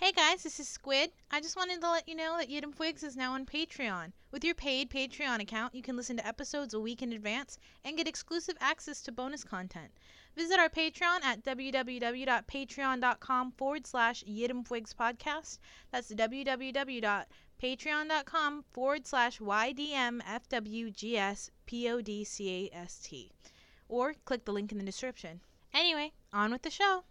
Hey guys, this is Squid. I just wanted to let you know that Yidam Twigs is now on Patreon. With your paid Patreon account, you can listen to episodes a week in advance and get exclusive access to bonus content. Visit our Patreon at www.patreon.com forward slash Yidam Twigs podcast. That's www.patreon.com forward slash YDMFWGS Or click the link in the description. Anyway, on with the show.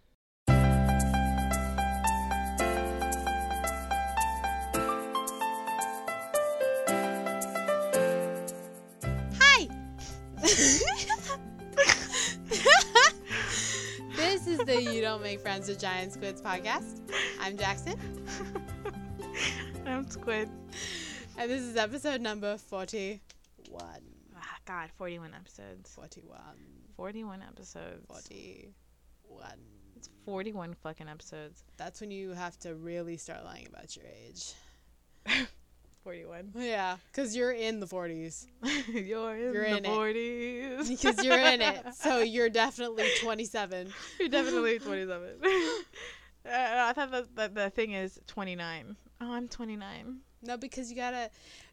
This is the You Don't Make Friends with Giant Squids podcast. I'm Jackson, I'm Squid. and this is episode number 41. Ah, God, 41 episodes. 41. 41 episodes. 41. It's 41 fucking episodes. That's when you have to really start lying about your age. 41. Yeah, because you're in the 40s. you're in You're the in 40s. Because you're in it. So you're definitely 27. You're definitely 27. uh, I thought that, that the thing is 29. Oh, I'm 29. No, because you gotta.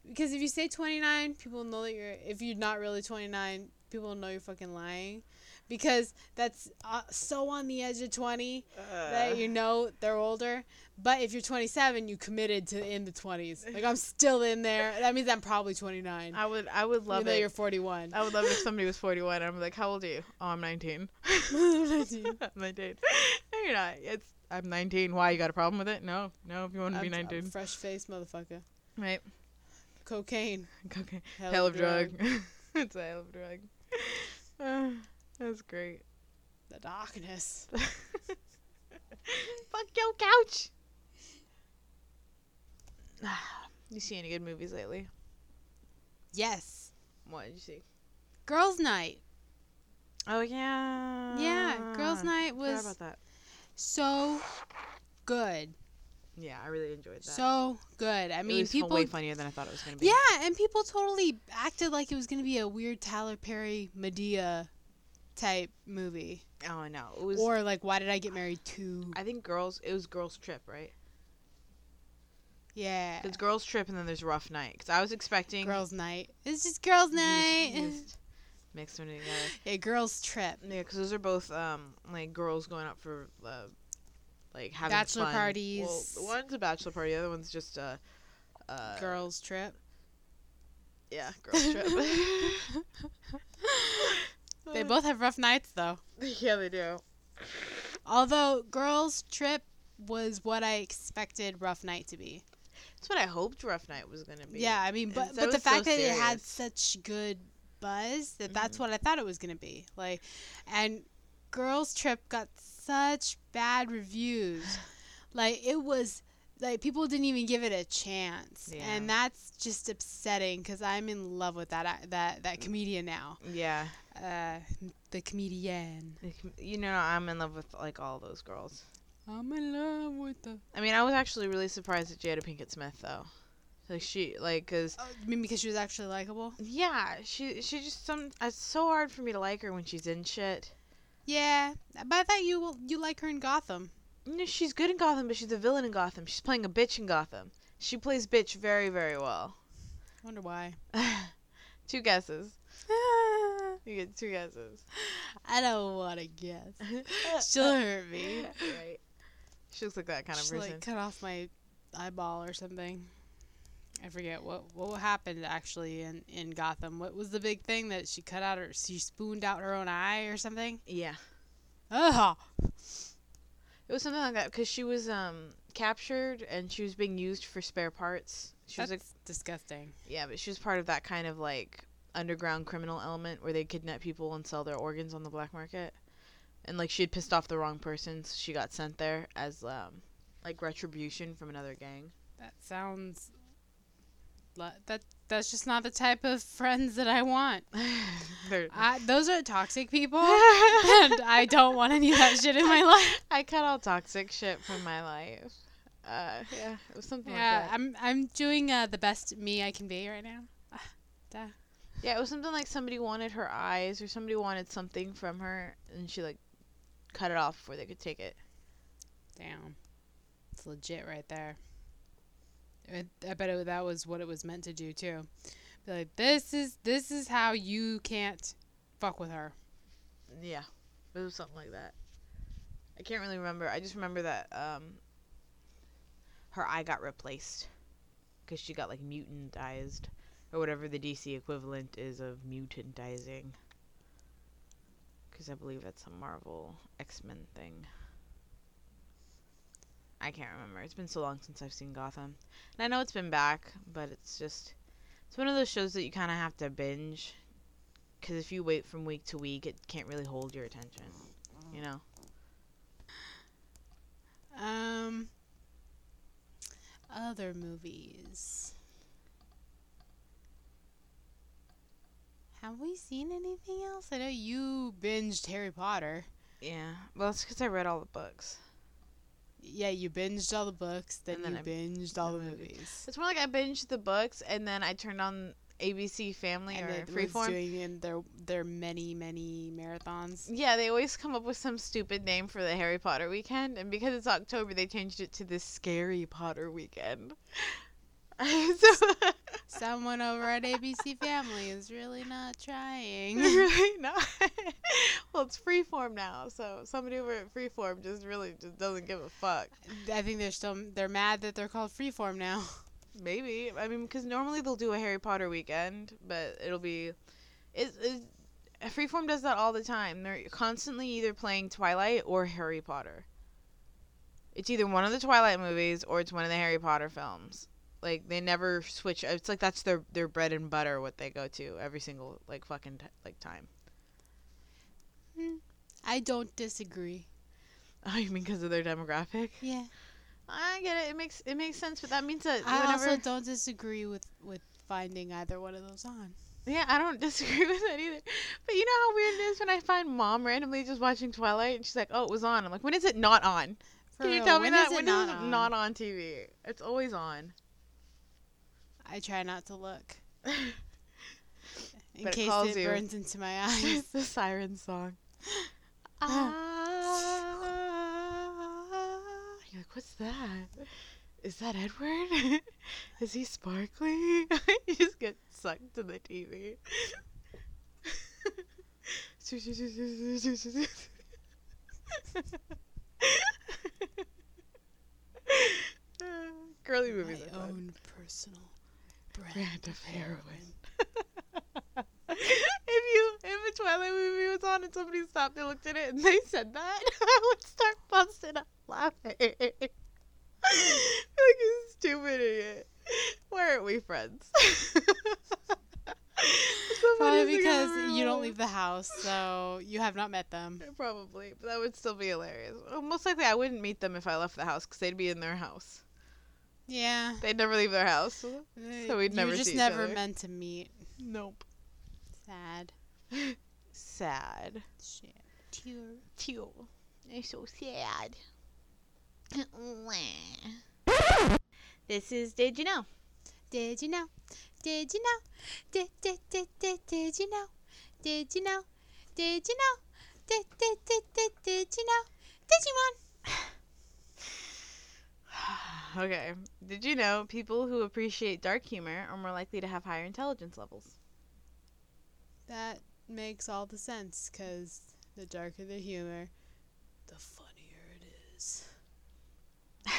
Because if you say 29, people know that you're. If you're not really 29, people know you're fucking lying. Because that's uh, so on the edge of 20 that you know they're older. But if you're 27, you committed to in the 20s. Like I'm still in there. That means I'm probably 29. I would I would love even though it. you're 41. I would love if somebody was 41 I'm like, how old are you? Oh, I'm 19. 19. I'm 19. No, you're not. It's I'm 19. Why? You got a problem with it? No. No, if you want to be I'm- I'm 19. fresh face motherfucker. right. Cocaine. Okay. Hell, Hell, of drug. it's a hell of drug. Uh, that's great. The darkness. Fuck your couch. you see any good movies lately? Yes. What did you see? Girls' night. Oh yeah. Yeah, girls' night was about that. so good. Yeah, I really enjoyed that. So good. I it mean, was people. way funnier than I thought it was gonna be. Yeah, and people totally acted like it was gonna be a weird Tyler Perry Medea type movie, Oh no, it was. or like Why Did I Get Married Too? I think girls. It was girls trip, right? Yeah, It's girls trip, and then there's rough night. Because I was expecting. girls' night. It's just girls' you just- night. you just Mixed them together. yeah, girls' trip. Yeah, because those are both um like girls going out for uh, like having Bachelor fun. parties. Well, one's a bachelor party. The other one's just a. Uh, girls' trip. Yeah, girls trip. They both have rough nights though. yeah, they do. Although girls' trip was what I expected rough night to be. That's what I hoped Rough Night was gonna be. Yeah, I mean, but but the was so fact that it had such good buzz that that's Mhm. what I thought it was gonna be. Like, and Girls Trip got such bad reviews. like it was like people didn't even give it a chance, Yeah. and that's just upsetting because I'm in love with that that that comedian now. Yeah. Uh, the comedian. You know, I'm in love with like all those girls. I'm in love with the. I mean, I was actually really surprised at Jada Pinkett Smith though. Like she, like, cause Oh, you mean because she was actually likable? yeah, she she just some. It's so hard for me to like her when she's in shit. Yeah, but I thought you you like her in Gotham. You know, she's good in Gotham, but she's a villain in Gotham. She's playing a bitch in Gotham. She plays bitch very, very well. Wonder why. two guesses. You get two guesses. I don't want to guess. She'll hurt me. Right. She looks like that kind of She'll person. like cut off my eyeball or something. I forget what what happened actually in in Gotham. What was the big thing that she cut out her? She spooned out her own eye or something. yeah. Oh, It was something like that because she was um captured and she was being used for spare parts. She that's was like, disgusting. yeah, but she was part of that kind of like underground criminal element where they kidnap people and sell their organs on the black market. And like she had pissed off the wrong person, so she got sent there as um like retribution from another gang. That sounds. That that's just not the type of friends that I want. I, those are toxic people, and I don't want any of that shit in my life. I cut all toxic shit from my life. Uh, yeah, it was something Yeah, like that. I'm I'm doing uh, the best me I can be right now. Ah, duh. Yeah, it was something like somebody wanted her eyes or somebody wanted something from her, and she like cut it off before they could take it. Damn. It's legit right there. I bet it, that was what it was meant to do too. Be like, this is this is how you can't fuck with her. Yeah, it was something like that. I can't really remember. I just remember that um, her eye got replaced because she got like mutantized or whatever the DC equivalent is of mutantizing. Because I believe that's a Marvel X Men thing. I can't remember. It's been so long since I've seen Gotham. And I know it's been back, but it's just. It's one of those shows that you kind of have to binge. Because if you wait from week to week, it can't really hold your attention. You know? Um, other movies. Have we seen anything else? I know you binged Harry Potter. Yeah. Well, it's because I read all the books. Yeah, you binged all the books, then, then you I- binged all the movies. It's more like I binged the books and then I turned on ABC Family And or Freeform. doing in their their many many marathons. Yeah, they always come up with some stupid name for the Harry Potter weekend, and because it's October, they changed it to the Scary Potter weekend. so, Someone over at ABC Family is really not trying. really not. well, it's Freeform now, so somebody over at Freeform just really just doesn't give a fuck. I think they're still they're mad that they're called Freeform now. Maybe I mean because normally they'll do a Harry Potter weekend, but it'll be, it, it Freeform does that all the time. They're constantly either playing Twilight or Harry Potter. It's either one of the Twilight movies or it's one of the Harry Potter films. Like they never switch. It's like that's their their bread and butter. What they go to every single like fucking t- like time. Hmm, I don't disagree. Oh, you mean because of their demographic? Yeah. I get it. It makes it makes sense, but that means that I whenever also don't disagree with with finding either one of those on. Yeah, I don't disagree with that either. But you know how weird it is when I find mom randomly just watching Twilight and she's like, "Oh, it was on." I'm like, "When is it not on?" For Can you real, tell me when that? is it when not it on? not on TV? It's always on. I try not to look in But it case it you. burns into my eyes. it's the siren song. Ah. You're like, what's that? Is that Edward? is he sparkly? you just get sucked to the TV. Girly movies my own personal brand, of heroin. if you if a Twilight movie was on and somebody stopped and looked at it and they said that, I would start busting up laughing. like you stupid idiot. Why aren't we friends? Probably funniest thing I've because you don't leave the house, so you have not met them. Probably, but that would still be hilarious. Well, most likely, I wouldn't meet them if I left the house because they'd be in their house. Yeah. They'd never leave their house. So uh, we'd you never were just see each never other. meant to meet. Nope. Sad. Sad. Shit. Tear. Teal. It's so sad. this is Did You Know? Did you know? Did you know? Did did did did did you know? Did you know? Did you know? Did did did did did you know? Digimon. Okay. Did you know people who appreciate dark humor are more likely to have higher intelligence levels? That makes all the sense, cause the darker the humor, the funnier it is.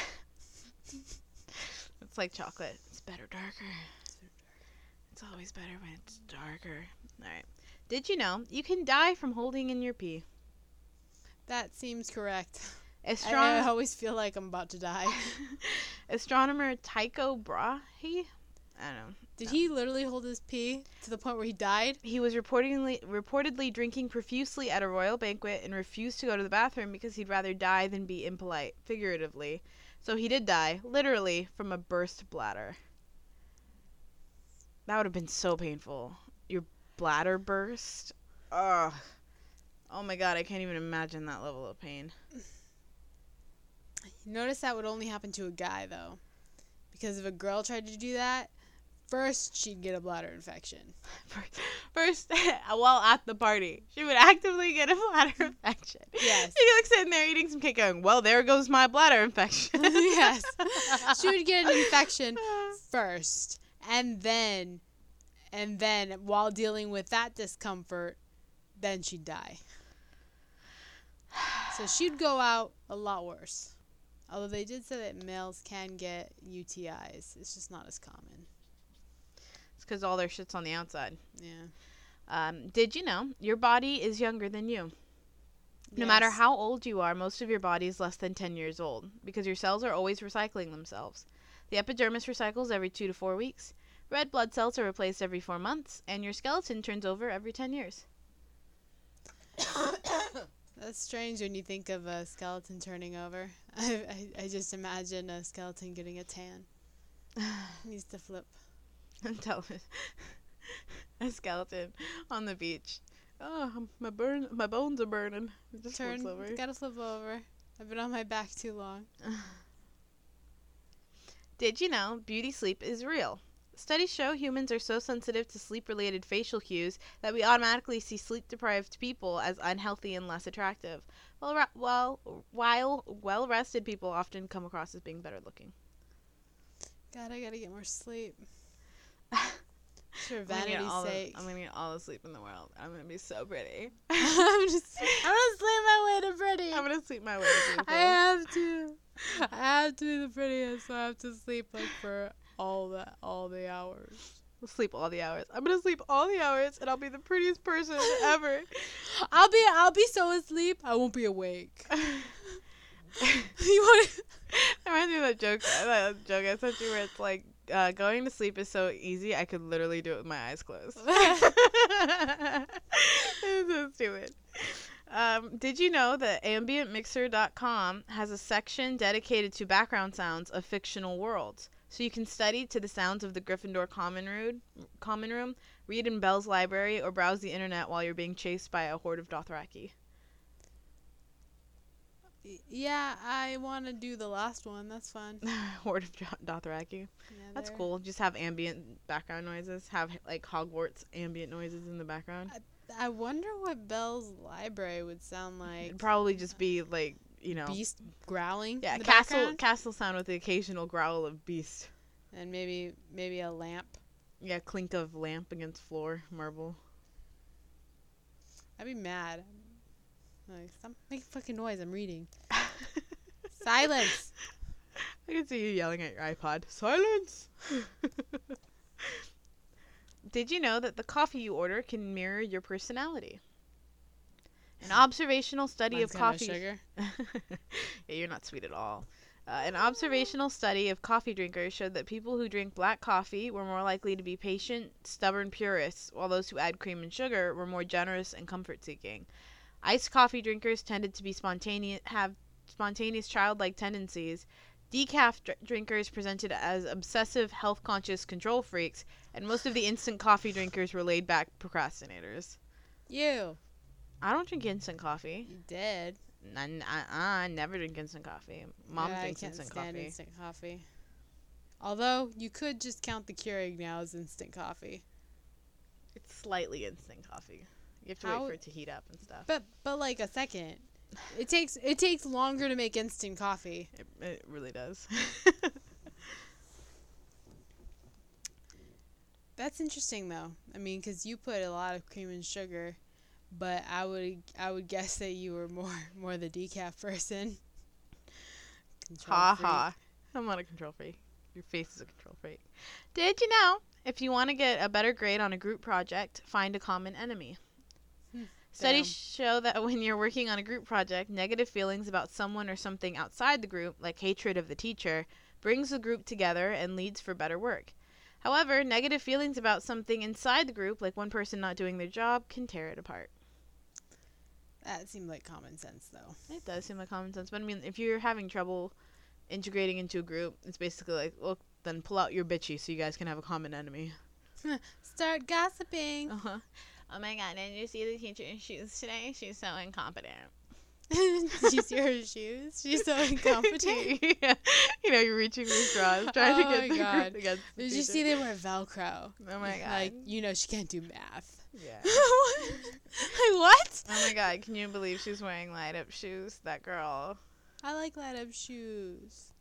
It's like chocolate. It's better darker. It's always better when it's darker. All right. Did you know you can die from holding in your pee? That seems correct. I, Astron- I always feel like I'm about to die. Astronomer Tycho Brahe, I don't know. Did he literally hold his pee to the point where he died? He was reportedly reportedly drinking profusely at a royal banquet and refused to go to the bathroom because he'd rather die than be impolite, figuratively. So he did die, literally, from a burst bladder. That would have been so painful. Your bladder burst. Ugh. Oh my god, I can't even imagine that level of pain. Notice that would only happen to a guy though, because if a girl tried to do that, First, she'd get a bladder infection. First, while at the party, she would actively get a bladder infection. Yes. She'd like sitting there eating some cake, going, "Well, there goes my bladder infection." yes. She would get an infection first, and then, and then while dealing with that discomfort, then she'd die. So she'd go out a lot worse. Although they did say that males can get UTIs, it's just not as common. It's because all their shit's on the outside. Yeah. Um, did you know your body is younger than you? No matter how old you are, most of your body is less than 10 years old because your cells are always recycling themselves. The epidermis recycles every two to four weeks. Red blood cells are replaced every four months, and your skeleton turns over every 10 years. That's strange when you think of a skeleton turning over. I, I, I just imagine a skeleton getting a tan. Needs to flip. And tell a skeleton on the beach. Oh, my burn, my bones are burning. It just Turn. over. Gotta flip over. I've been on my back too long. Did you know beauty sleep is real? Studies show humans are so sensitive to sleep related facial cues that we automatically see sleep deprived people as unhealthy and less attractive, while, ra- while, while well rested people often come across as being better looking. God, I gotta get more sleep. For I'm gonna, get vanity's all the, sake. I'm gonna get all the sleep in the world. I'm gonna be so pretty. I'm just. I'm gonna sleep my way to pretty. I'm gonna sleep my way to beautiful. I have to. I have to be the prettiest, so I have to sleep like for all the all the hours. I'll sleep all the hours. I'm gonna sleep all the hours, and I'll be the prettiest person ever. I'll be I'll be so asleep I won't be awake. you want? That reminds me of that joke. That joke I sent you where it's like uh, going to sleep is so easy. I could literally do it with my eyes closed. it's so stupid. Um, did you know that AmbientMixer.com has a section dedicated to background sounds of fictional worlds? So you can study to the sounds of the Gryffindor common room, common room, read in Belle's library, or browse the internet while you're being chased by a horde of Dothraki. Yeah, I want to do the last one. That's fun. horde of Dothraki. Yeah, That's they're- cool. Just have ambient background noises. Have like Hogwarts ambient noises in the background. I wonder what Belle's library would sound like. It'd probably just be like you know, Beast growling. yeah, castle background? castle sound with the occasional growl of beast. and maybe maybe a lamp. Yeah, clink of lamp against floor marble. I'd be mad. Like, stop making fucking noise. I'm reading. Silence. I can see you yelling at your iPod. Silence. Did you know that the coffee you order can mirror your personality? An observational study Mine's of coffee. sugar. yeah, you're not sweet at all. Uh, an observational study of coffee drinkers showed that people who drink black coffee were more likely to be patient, stubborn purists, while those who add cream and sugar were more generous and comfort-seeking. Iced coffee drinkers tended to be spontaneous, have spontaneous childlike tendencies. Decaf dr- drinkers presented as obsessive, health-conscious control freaks, and most of the instant coffee drinkers were laid-back procrastinators. You. I don't drink instant coffee. You did. I, I, I never drink instant coffee. Mom yeah, drinks I can't instant stand coffee. instant coffee. Although you could just count the Keurig now as instant coffee. It's slightly instant coffee. You have to How- wait for it to heat up and stuff. But but like a second. It takes it takes longer to make instant coffee. It, it really does. That's interesting though. I mean, cuz you put a lot of cream and sugar, but I would I would guess that you were more more the decaf person. Control ha freak. ha. I'm not a control freak. Your face is a control freak. Did you know? If you want to get a better grade on a group project, find a common enemy. Hmm, Studies show that when you're working on a group project, negative feelings about someone or something outside the group, like hatred of the teacher, brings the group together and leads for better work. However, negative feelings about something inside the group, like one person not doing their job, can tear it apart. That seemed like common sense though. It does seem like common sense, but I mean, if you're having trouble integrating into a group, it's basically like, well, then pull out your bitchy so you guys can have a common enemy. Start gossiping. Uh huh. Oh my god, did you see the teacher's shoes today? She's so incompetent. Did you see her shoes? She's so incompetent. yeah. You know, you're reaching for straws, trying Oh to get my the God. against the Did you see they wear Velcro? Oh my god. Like, you know, she can't do math. Yeah. like, what? Oh my god, can you believe she's wearing light up shoes? That girl. I like light up shoes.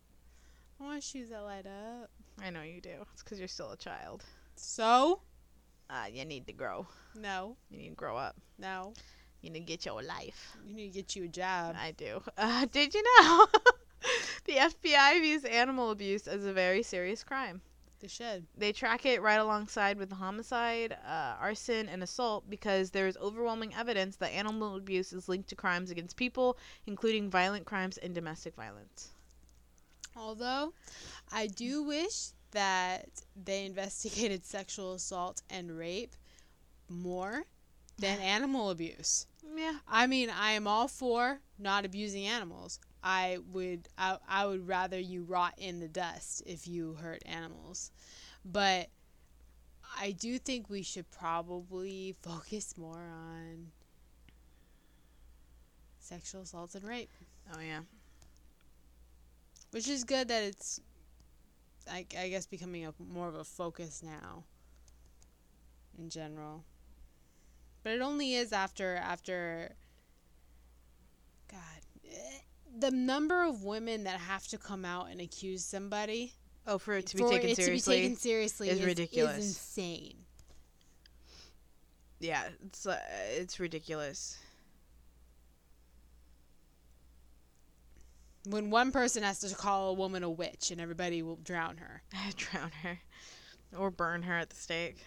I want shoes that light up. I know you do. It's because you're still a child. So? Uh, you need to grow. No. You need to grow up. No. You need to get your life. You need to get you a job. I do. Uh, did you know? the FBI views animal abuse as a very serious crime. They should. They track it right alongside with homicide, uh, arson, and assault because there is overwhelming evidence that animal abuse is linked to crimes against people, including violent crimes and domestic violence. Although, I do wish that they investigated sexual assault and rape more than animal abuse. Yeah. I mean, I am all for not abusing animals. I would I, I would rather you rot in the dust if you hurt animals. But I do think we should probably focus more on sexual assaults and rape, Oh yeah. which is good that it's I, I guess becoming a more of a focus now in general. But it only is after after God eh, the number of women that have to come out and accuse somebody Oh, for it to be for taken it seriously. to be taken seriously is is, ridiculous. is insane. yeah, it's uh, it's ridiculous. When one person has to call a woman a witch and everybody will drown her. Drown her, or burn her at the stake.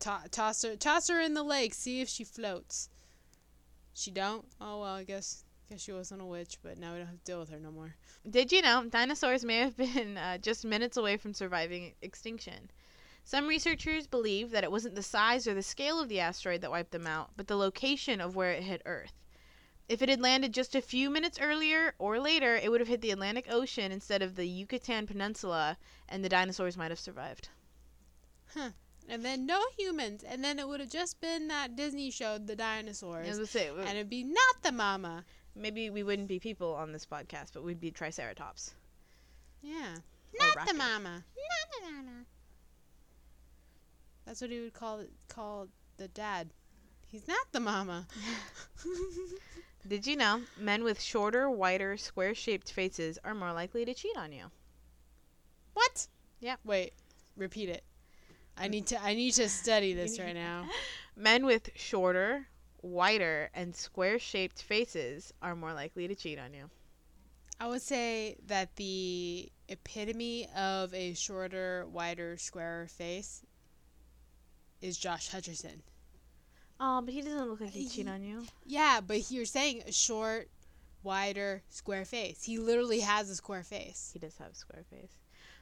To- toss her toss her in the lake, see if she floats. She don't? Oh well, I guess guess she wasn't a witch, but now we don't have to deal with her no more. Did you know dinosaurs may have been uh, just minutes away from surviving extinction? Some researchers believe that it wasn't the size or the scale of the asteroid that wiped them out, but the location of where it hit Earth. If it had landed just a few minutes earlier or later, it would have hit the Atlantic Ocean instead of the Yucatan Peninsula, and the dinosaurs might have survived. Huh. And then no humans, and then it would have just been that Disney show, the dinosaurs, As I say, and it'd be not the mama. Maybe we wouldn't be people on this podcast, but we'd be Triceratops. Yeah, not the mama. Not the mama. That's what he would call it, call the dad. He's not the mama. Did you know men with shorter, whiter, square shaped faces are more likely to cheat on you? What? Yeah. Wait, repeat it. I mm. need to. I need to study this right now. Men with shorter, whiter, and square shaped faces are more likely to cheat on you. I would say that the epitome of a shorter, wider, squarer face is Josh Hutcherson. Oh, but he doesn't look like he'd cheat on you. Yeah, but you're saying a short, wider, square face. He literally has a square face. He does have a square face.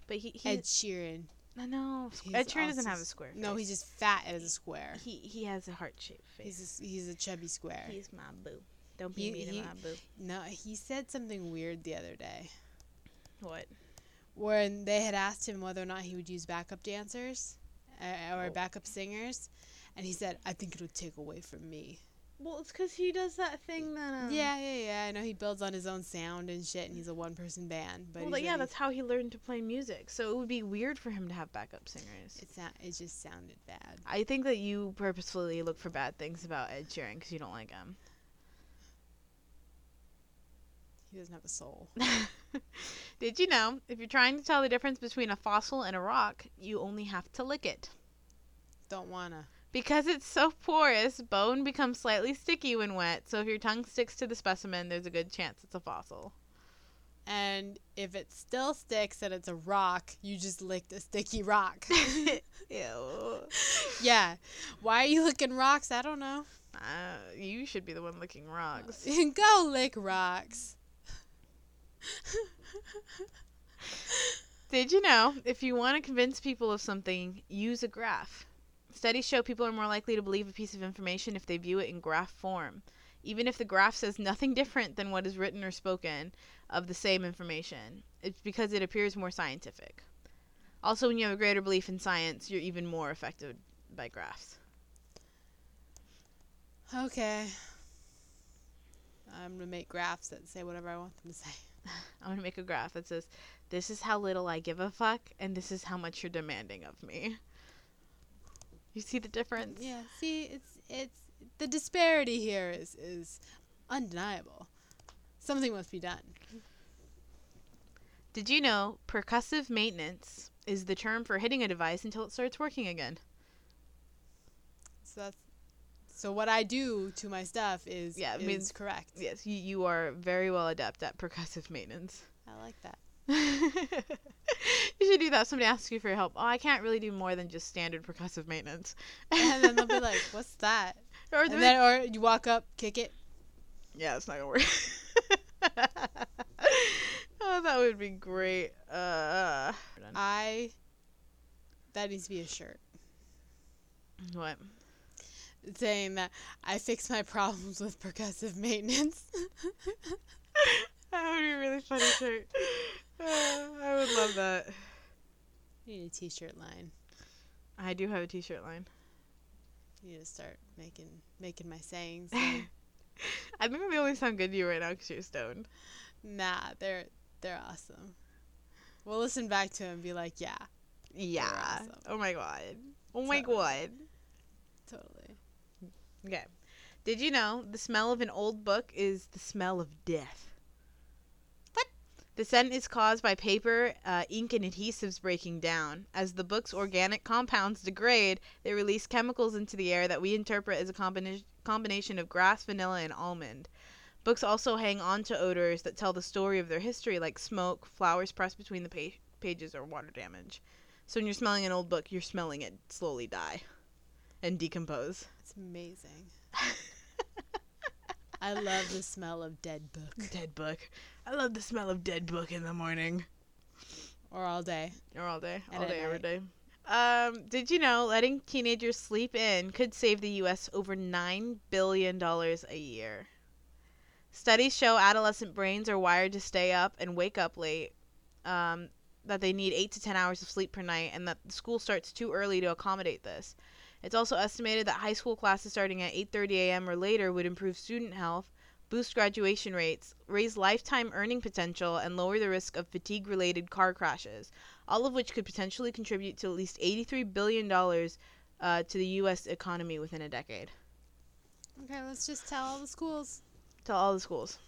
But he, Ed Sheeran. I know. He's Ed Sheeran doesn't have a square face. No, he's just fat as a square. He he has a heart shaped face. He's a, he's a chubby square. He's my boo. Don't be He- mean he- to my boo. No, he said something weird the other day. What? when they had asked him whether or not he would use backup dancers uh, or Oh. backup singers, and he said, "I think it'll take away from me." Well, it's because he does that thing that. Um, yeah, yeah, yeah. I know he builds on his own sound and shit, and he's a one-person band. But Well, like, yeah, that's how he learned to play music. So it would be weird for him to have backup singers. it sound it just sounded bad. I think that you purposefully look for bad things about Ed Sheeran because you don't like him. He doesn't have a soul. Did you know if you're trying to tell the difference between a fossil and a rock, you only have to lick it? Don't wanna. Because it's so porous, bone becomes slightly sticky when wet, so if your tongue sticks to the specimen, there's a good chance it's a fossil. And if it still sticks and it's a rock, you just licked a sticky rock. Ew. yeah. Why are you licking rocks? I don't know. Uh, you should be the one licking rocks. Go lick rocks. Did you know if you want to convince people of something, use a graph? Studies show people are more likely to believe a piece of information if they view it in graph form, even if the graph says nothing different than what is written or spoken of the same information. It's because it appears more scientific. Also, when you have a greater belief in science, you're even more affected by graphs. Okay. I'm gonna make graphs that say whatever I want them to say. I'm gonna make a graph that says, "This is how little I give a fuck, and this is how much you're demanding of me." You see the difference? Yeah. See, it's it's the disparity here is is undeniable. Something must be done. Did you know percussive maintenance is the term for hitting a device until it starts working again? So that's so what I do to my stuff is Yeah, is means- correct. Yes, you, you are very well adept at percussive maintenance. I like that. you should do that. Somebody asks you for help. Oh, I can't really do more than just standard percussive maintenance. and then they'll be like, "What's that?" or And then or you walk up, kick it. yeah, it's not gonna work. oh, that would be great. Uh, I that needs to be a shirt what? saying that I fix my problems with percussive maintenance. That would be a really funny shirt. Uh, I would love that. you need a t-shirt line. I do have a T-shirt line. You need to start making making my sayings. I think they only sound good to you right now because you're stoned. nah, they're they're awesome. We'll listen back to 'em and be like, yeah, Yeah. awesome. Oh my god. Oh my Totally. god. totally. Okay. Did you know the smell of an old book is the smell of death? The scent is caused by paper, uh, ink, and adhesives breaking down. As the book's organic compounds degrade, they release chemicals into the air that we interpret as a combina- combination of grass, vanilla, and almond. Books also hang on to odors that tell the story of their history, like smoke, flowers pressed between the pa- pages, or water damage. So when you're smelling an old book, you're smelling it slowly die and decompose. It's amazing. I love the smell of dead book Dead book. I love the smell of dead book in the morning. or all day. Or all day. And all day, every night. day. Um, did you know letting teenagers sleep in could save the U.S. over $9 billion a year? Studies show adolescent brains are wired to stay up and wake up late, um, that they need 8 to 10 hours of sleep per night, and that the school starts too early to accommodate this. It's also estimated that high school classes starting at 8:30 a.m. or later would improve student health, boost graduation rates, raise lifetime earning potential, and lower the risk of fatigue-related car crashes all of which could potentially contribute to at least $83 billion uh, to the U.S. economy within a decade. Okay, let's just tell all the schools. Tell all the schools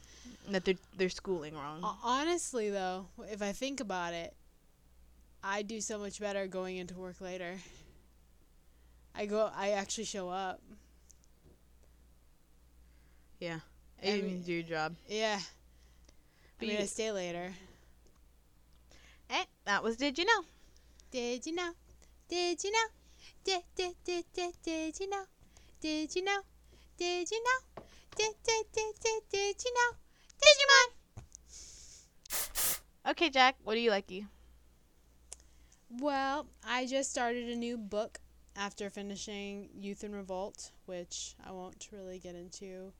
that they're, they're schooling wrong. Honestly, though, if I think about it, I do so much better going into work later. I go. I actually show up. Yeah. I You mean- mean do your job. Yeah. But I mean, you- I stay later. Eh, that was Did You Know? Did you know? Did you know? Did did did did did you know? Did you know? Did you know? Did did did did did you know? Digimon. Okay, Jack, what do you like? You? Well, I just started a new book after finishing Youth in Revolt, which I won't really get into.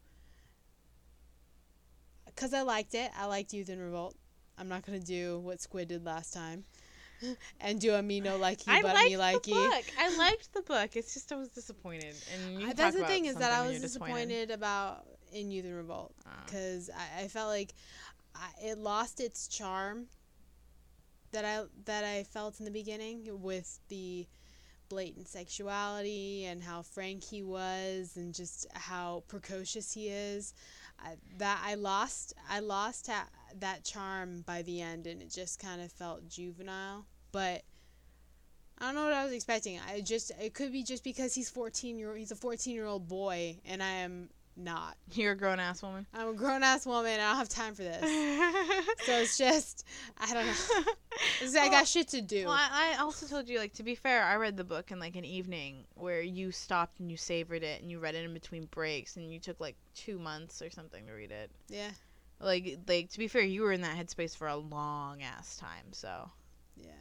Because I liked it. I liked Youth in Revolt. I'm not going to do what Squid did last time and do a me no likey I but me likey. the book. I liked the book. It's just I was disappointed. And can That's the thing is that I was disappointed about in Youth in Revolt Ah. because I, I felt like I, it lost its charm that I that I felt in the beginning with the blatant sexuality and how frank he was and just how precocious he is. That I lost I lost that that charm by the end and it just kind of felt juvenile. But I don't know what I was expecting. I just it could be just because he's 14 year he's a 14 year old boy and I am not. You're a grown ass woman. I'm a grown ass woman. and I don't have time for this. So it's just I don't know. It's, I got shit to do. Well, I, I also told you, like, to be fair, I read the book in like an evening where you stopped and you savored it and you read it in between breaks and you took like two months or something to read it. Yeah, Like, like to be fair, you were in that headspace for a long ass time. So, yeah.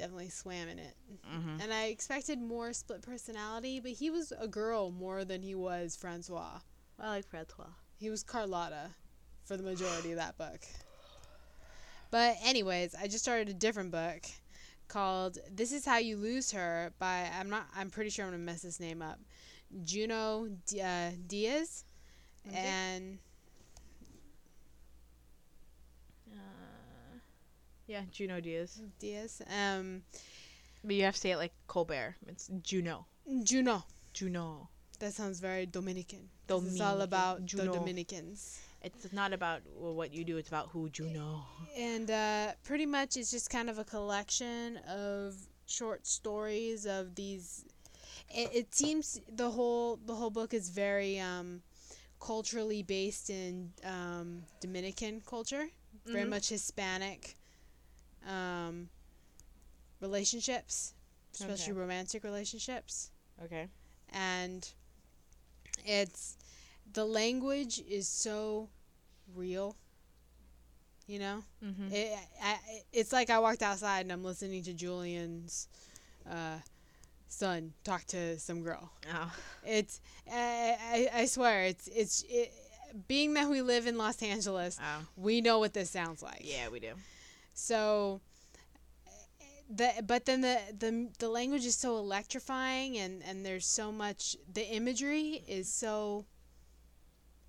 I definitely swam in it, hmm and I expected more split personality, but he was a girl more than he was Francois. I like Francois. He was Carlotta for the majority of that book. But anyways, I just started a different book called "This Is How You Lose Her" by I'm not I'm pretty sure I'm gonna mess this name up. Junot D- uh, Diaz, Lindsay? and yeah, Junot Diaz. Diaz. Um, But you have to say it like Colbert. It's Juno. Juno. Juno. That sounds very Dominican. 'cause It's all about Juno. the Dominicans. It's not about well, what you do. It's about who you know. And uh, pretty much it's just kind of a collection of short stories of these. It, it seems the whole the whole book is very um, culturally based in um, Dominican culture, very Mhm. much Hispanic um, relationships, especially Okay. romantic relationships. Okay. and it's the language is so real you know Mm-hmm. it, I, it's like i walked outside and i'm listening to julian's uh, son talk to some girl oh. it's I, I, I swear it's it's it, being that we live in los angeles Oh. we know what this sounds like Yeah, we do. So the but then the the the language is so electrifying and and there's so much the imagery is so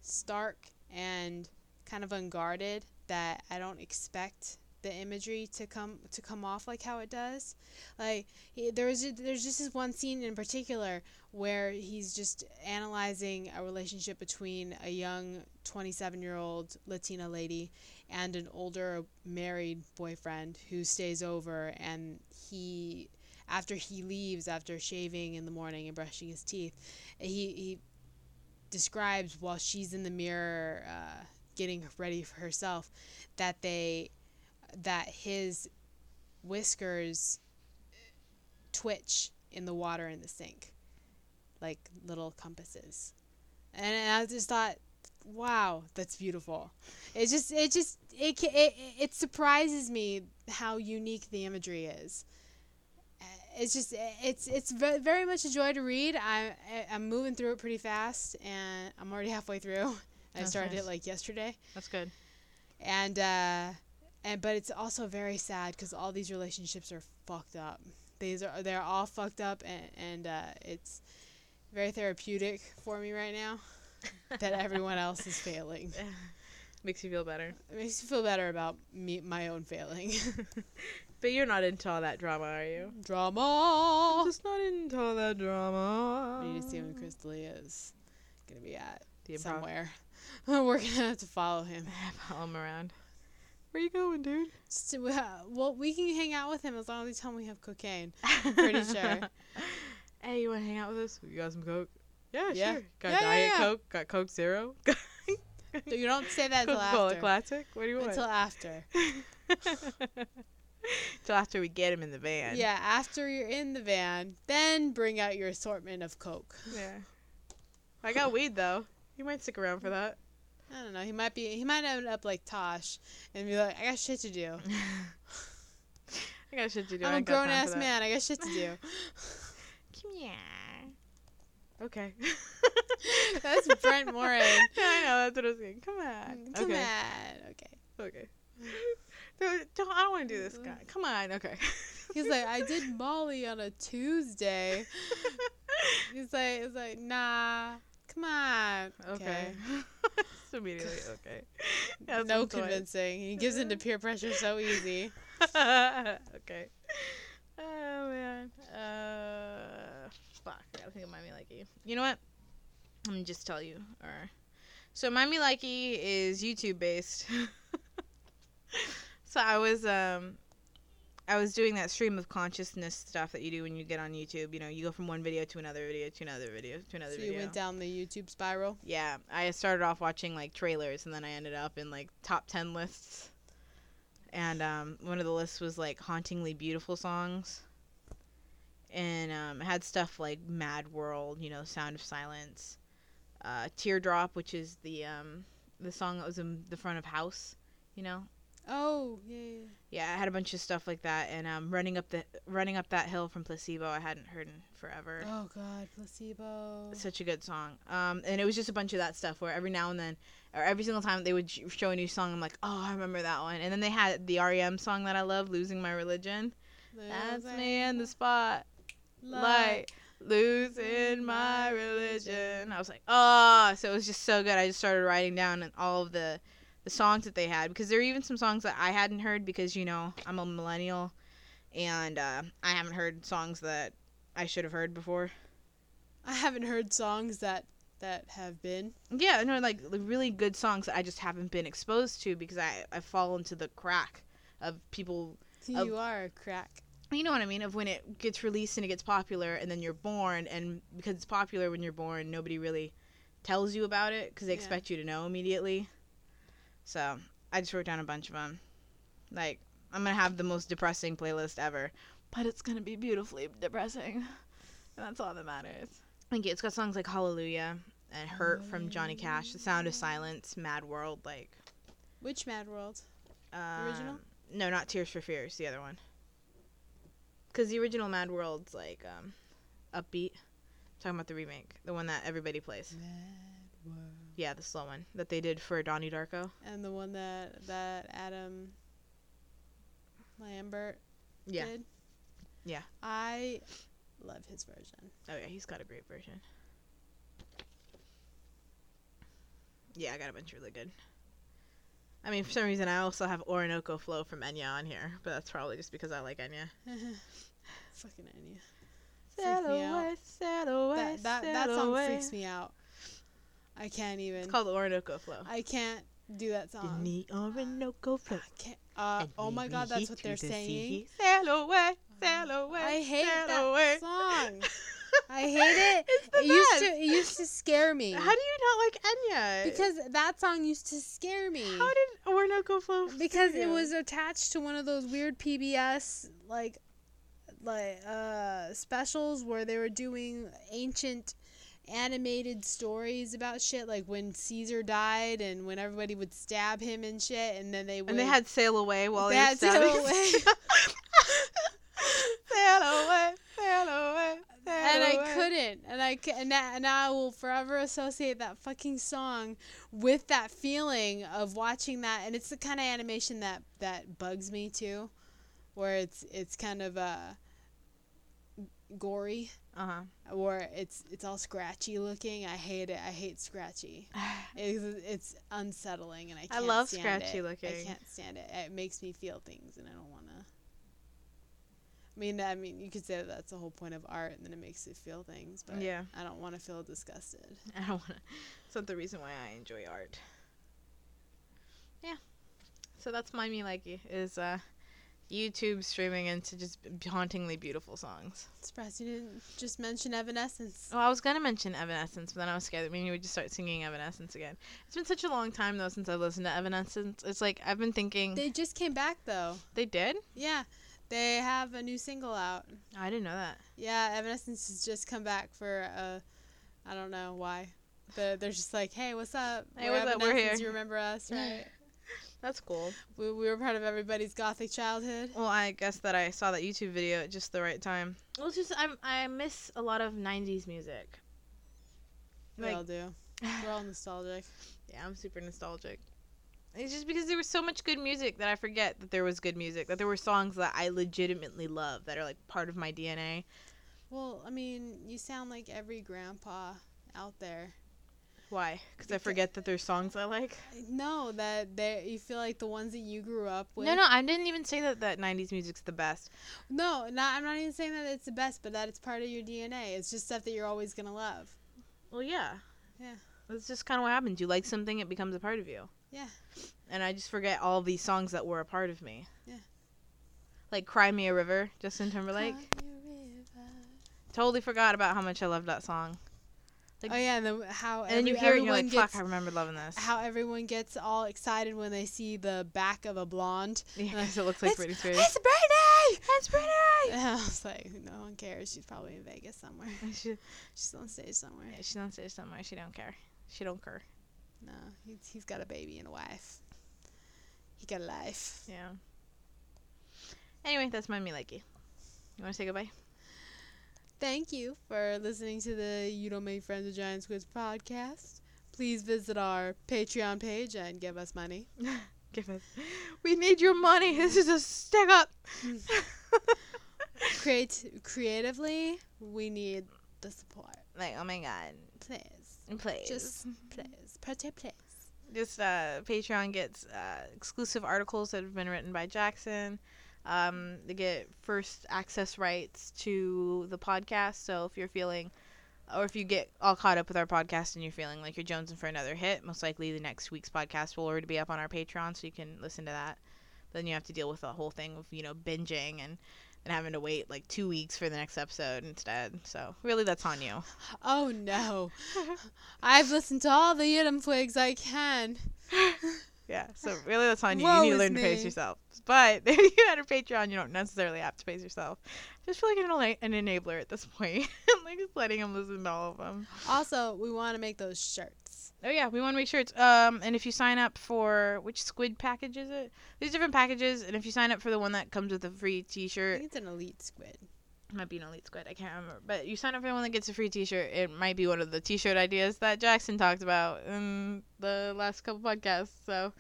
stark and kind of unguarded that I don't expect the imagery to come to come off like how it does. Like there was there's just this one scene in particular where he's just analyzing a relationship between a young 27 year old Latina lady and an older married boyfriend who stays over and he after he leaves after shaving in the morning and brushing his teeth he he describes while she's in the mirror uh, getting ready for herself that they that his whiskers twitch in the water in the sink like little compasses. And i just thought wow that's beautiful. It just it just it, it it surprises me how unique the imagery is. Uh, it's just it's it's very much a joy to read. I i'm moving through it pretty fast and i'm already halfway through. I started nice. it like yesterday. That's good. and uh and but it's also very sad because all these relationships are fucked up. These are they're all fucked up and and uh it's very therapeutic for me right now that everyone else is failing Makes you feel better. it makes you feel better about me my own failing But you're not into all that drama, are you? drama Just not into all that drama. we need to see when D'Elia is gonna be at The improv. somewhere we're gonna have to follow him Follow him around. Where you going, dude? To- uh, well we can hang out with him as long as they tell him we have cocaine pretty sure. hey, you want to hang out with us? We got some Coke. Yeah, Yeah. sure. Got Yeah, Diet yeah. Coke. Got Coke Zero. you don't say that until Coca-Cola after Classic. What do you want? until after Until after we get him in the van. Yeah, after you're in the van, then bring out your assortment of Coke. Yeah. I got weed though. You might stick around for hmm. that. I don't know. He might be. He might end up like Tosh and be like, "I got shit to do. I got shit to do. I I'm a grown ass man. I got shit to do." Come here. Okay. That's Brent Morin. I know. That's what I was saying. Come on. Come okay. on. Okay. Okay. Don't, don't, I don't want to do this, guy. Come on. Okay. He's like, I did Molly on a Tuesday. He's like, he's like, nah. Come on. Okay. Just immediately. Okay. That's no convincing. He gives into peer pressure so easy. okay. Oh man. Uh, fuck. I gotta think of Miami Likey. You know what? Let me just tell you. Or, so Miami Likey is YouTube based. so I was um, I was doing that stream of consciousness stuff that you do when you get on YouTube. You know, you go from one video to another video to another video to another So video. you went down the YouTube spiral. Yeah, I started off watching like trailers, and then I ended up in like top ten lists. And um, one of the lists was like hauntingly beautiful songs, had stuff like Mad World, you know, Sound of Silence, uh, Teardrop, which is the um, the song that was in the front of House, you know. Oh yeah. yeah. Yeah, I had a bunch of stuff like that, and um, running up the running up that hill from Placebo, I hadn't heard in forever Oh God, placebo. such a good song. Um, and it was just a bunch of that stuff where every now and then, or every single time they would show a new song, I'm like, oh, I remember that one. And then they had the REM song that I love, "Losing My Religion." That's me in the spot, light. losing my religion. I was like, oh, so it was just so good. I just started writing down all of the the songs that they had because there were even some songs that I hadn't heard because you know I'm a millennial and uh, I haven't heard songs that I should have heard before. I haven't heard songs that that have been. Yeah, no, like like really good songs that I just haven't been exposed to because I I fall into the crack of people. Of- You are a crack. You know what I mean? Of when it gets released and it gets popular, and then you're born, and because it's popular when you're born, nobody really tells you about it because they Yeah. expect you to know immediately. So I just wrote down a bunch of them. Like I'm gonna have the most depressing playlist ever, but it's gonna be beautifully depressing, and that's all that matters. Thank you. It's got songs like Hallelujah and Hurt from Johnny Cash, The Sound of Silence, Mad World, like Which Mad World? um, original? No, not Tears for Fears. The other one. Because the original Mad World's like um, upbeat. talking about the remake, the one that everybody plays. Mad World. Yeah, the slow one that they did for Donnie Darko. And the one that that Adam Lambert Yeah. did. Yeah. I love his version. Oh yeah, he's got a great version. Yeah, I got a bunch really good. I mean, for some reason, I also have Orinoco Flow from Enya on here, but that's probably just because I like Enya. Fucking Enya. Sail Freak me out. away, sail away, That that, that song away. freaks me out. I can't even. It's called Orinoco Flow. I can't do that song. The Orinoco Flow. I can't. Uh, oh my god, that's what they're saying. sea. Sail away, sail away. I hate that away. song. I hate it. It's the It used to it used to scare me. How do you not like Enya? because that song used to scare me. how did Orinoco Flow? because it was attached to one of those weird PBS like like uh specials where they were doing ancient animated stories about shit like when Caesar died and when everybody would stab him and shit and then they would And they had sail away while They had Sail stabbing. Away. sail away, sail away, sail and I couldn't and I and, that, and I will forever associate that fucking song with that feeling of watching that and it's the kind of animation that that bugs me too where it's it's kind of uh gory Uh huh. or it's it's all scratchy looking. I hate it. I hate scratchy. It's, it's unsettling, and I I can't love stand scratchy it. looking. I can't stand it. It makes me feel things, and I don't want to. I mean, I mean, you could say that that's the whole point of art, and then it makes you feel things. But Yeah. I don't want to feel disgusted. I don't want to. It's not the reason why I enjoy art. Yeah. So that's my me likey is uh, YouTube streaming into just hauntingly beautiful songs. Surprised you didn't just mention Evanescence. Oh, I was gonna mention Evanescence, but then I was scared that maybe we would just start singing Evanescence again. It's been such a long time though since I've listened to Evanescence. It's like I've been thinking They just came back though. They did. Yeah, they have a new single out. I didn't know that. Yeah, Evanescence has just come back for a, I don't know why. They're, they're just like, hey, what's up? Hey, what's up? We're here." You remember us, right? That's cool. we, we were part of everybody's gothic childhood. Well, I guess that I saw that YouTube video at just the right time. Well, it's just I I miss a lot of '90s music. We Like- all do. We're all nostalgic. Yeah, I'm super nostalgic. It's just because there was so much good music that I forget that there was good music. That there were songs that I legitimately love that are like part of my DNA. Well, I mean, you sound like every grandpa out there. Why? Because I forget that there's songs I like. No, that they you feel like the ones that you grew up with. No, no, I didn't even say that that '90s music's the best. No, not, I'm not even saying that it's the best, but that it's part of your DNA. It's just stuff that you're always gonna love. Well, yeah. Yeah. That's just kind of what happens. You like something, it becomes a part of you. Yeah. And I just forget all these songs that were a part of me. Yeah. Like "Cry Me a River," Justin Timberlake. Cry me a river. Totally forgot about how much I loved that song. Like- oh yeah, and then how And then you hear it, and you're like, gets "Fuck, I remember loving this." how everyone gets all excited when they see the back of a blonde. Yeah, 'cause it looks like Britney Spears. It's Britney. It's Britney. And I was like, no one cares. She's probably in Vegas somewhere. She, She's on stage somewhere. yeah, she's on stage somewhere. She don't care. She don't care. No, he's, he's got a baby and a wife. He got a life. Yeah. Anyway, that's my likey. You want to say goodbye? Thank you for listening to the You Don't Make Friends with Giant Squids podcast. Please visit our Patreon page and give us money. Give us. We need your money. This is a stick up. Create creatively, we need the support. Like, oh my god, Please. please. Just please. Pretty please. just uh, Patreon gets uh, exclusive articles that have been written by Jackson. Um, they get first access rights to the podcast. So if you're feeling, or if you get all caught up with our podcast and you're feeling like you're jonesing for another hit, most likely the next week's podcast will already be up on our Patreon, so you can listen to that. Then you have to deal with the whole thing of you know binging and and having to wait like two weeks for the next episode instead. So really, that's on you. Oh no. I've listened to all the Yidamfwigs I can. Yeah, so really that's on you. Woe you need to learn to pace yourself. But if you had a Patreon, you don't necessarily have to pace yourself. Just feel like an, ena- an enabler at this point. like just letting them listen to all of them. Also, we want to make those shirts. Oh yeah, we want to make sure it's um. And if you sign up for which squid package is it? There's different packages, and if you sign up for the one that comes with a free T-shirt, think it's an elite squid. it might be an elite squid. I can't remember. But you sign up for the one that gets a free T-shirt. It might be one of the T-shirt ideas that Jackson talked about in the last couple podcasts. So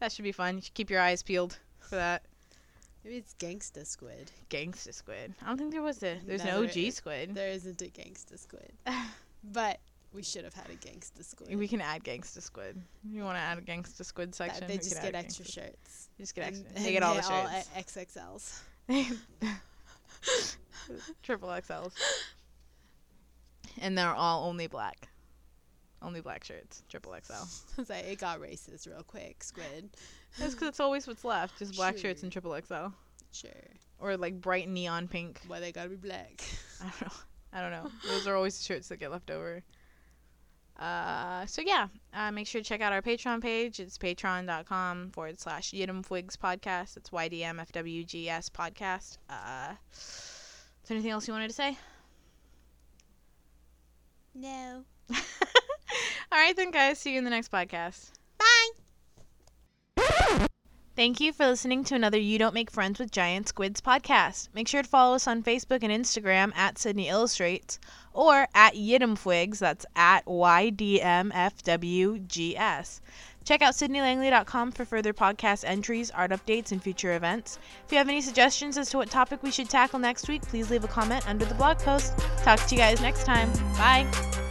that should be fun. You should keep your eyes peeled for that. Maybe it's gangsta squid. Gangsta squid. I don't think there was a. There's No, an OG is- squid. There isn't a gangsta squid. But we should have had a gangsta squid. We can add gangsta squid. You want to add a gangsta squid That section? they just get extra gangsta- shirts. Just get extra. and They get all the all shirts. XXLs. Triple XLs. And they're all only black. Only black shirts. Triple XL. It's like it got racist real quick. Squid. That's because it's always what's left. Just black shirts and triple XL. Sure. Or like bright neon pink. Why they gotta be black? I don't know. I don't know. Those are always the shirts that get left over. Uh, so yeah, uh, make sure to check out our Patreon page. It's patreon.com forward slash Yidamfwigs podcast. It's YDMFWGS podcast. Uh, is there anything else you wanted to say? No. All right, then, guys. See you in the next podcast. Bye. Thank you for listening to another You Don't Make Friends with Giant Squids podcast. Make sure to follow us on Facebook and Instagram at Sydney Illustrates or at Yidamfwigs, that's at YDMFWGS. Check out sydneylangley.com for further podcast entries, art updates, and future events. If you have any suggestions as to what topic we should tackle next week, please leave a comment under the blog post. Talk to you guys next time. Bye.